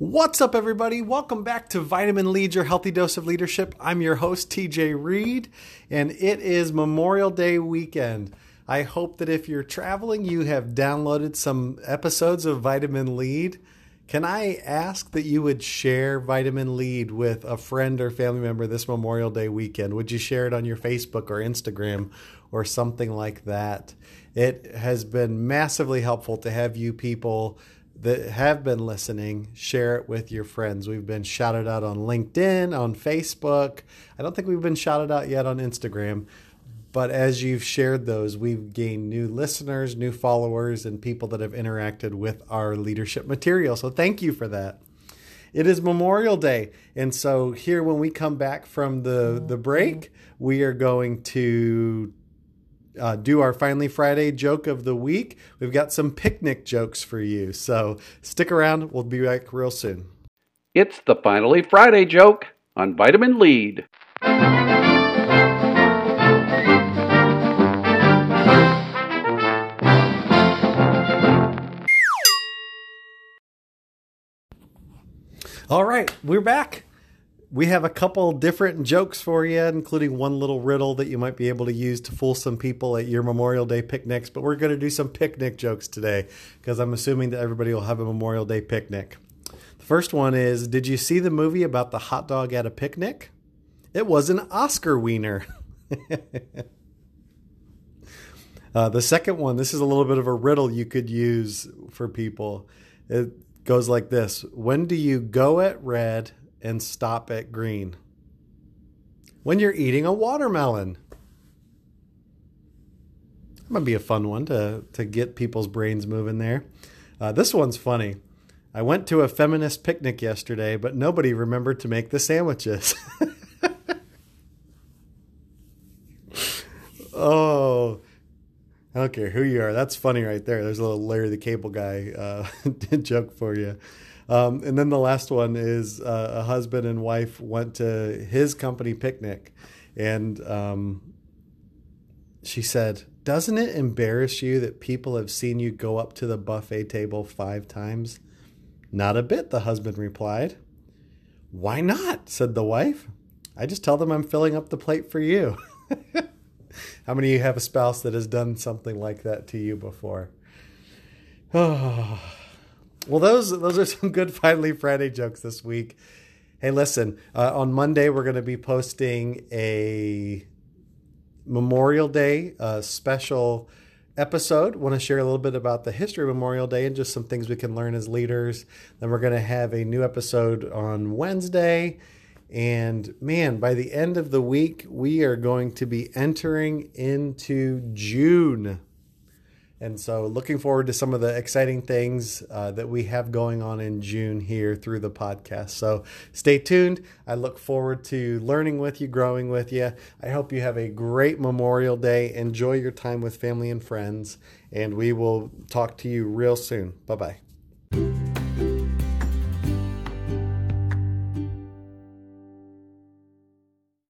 What's up, everybody? Welcome back to Vitamin Lead, your healthy dose of leadership. I'm your host, TJ Reed, and it is Memorial Day weekend. I hope that if you're traveling, you have downloaded some episodes of Vitamin Lead. Can I ask that you would share Vitamin Lead with a friend or family member this Memorial Day weekend? Would you share it on your Facebook or Instagram or something like that? It has been massively helpful to have you people that have been listening, share it with your friends. We've been shouted out on LinkedIn, on Facebook. I don't think we've been shouted out yet on Instagram. But as you've shared those, we've gained new listeners, new followers, and people that have interacted with our leadership material. So thank you for that. It is Memorial Day. And so here when we come back from the, the break, we are going to uh, do our Finally Friday joke of the week. We've got some picnic jokes for you. So stick around. We'll be back real soon. It's the Finally Friday joke on Vitamin Lead. All right, we're back we have a couple different jokes for you, including one little riddle that you might be able to use to fool some people at your Memorial Day picnics. But we're going to do some picnic jokes today because I'm assuming that everybody will have a Memorial Day picnic. The first one is Did you see the movie about the hot dog at a picnic? It was an Oscar wiener. uh, the second one, this is a little bit of a riddle you could use for people. It goes like this When do you go at red and stop at green. When you're eating a watermelon. That might be a fun one to, to get people's brains moving there. Uh, this one's funny. I went to a feminist picnic yesterday, but nobody remembered to make the sandwiches. oh, I don't care who you are. That's funny right there. There's a little Larry the Cable Guy uh, joke for you. Um, and then the last one is uh, a husband and wife went to his company picnic, and um, she said, "Doesn't it embarrass you that people have seen you go up to the buffet table five times?" Not a bit, the husband replied. Why not? said the wife. I just tell them I'm filling up the plate for you. How many of you have a spouse that has done something like that to you before? Oh. Well, those those are some good finally Friday jokes this week. Hey, listen, uh, on Monday we're going to be posting a Memorial Day uh, special episode. Want to share a little bit about the history of Memorial Day and just some things we can learn as leaders. Then we're going to have a new episode on Wednesday. And man, by the end of the week, we are going to be entering into June. And so, looking forward to some of the exciting things uh, that we have going on in June here through the podcast. So, stay tuned. I look forward to learning with you, growing with you. I hope you have a great Memorial Day. Enjoy your time with family and friends. And we will talk to you real soon. Bye bye.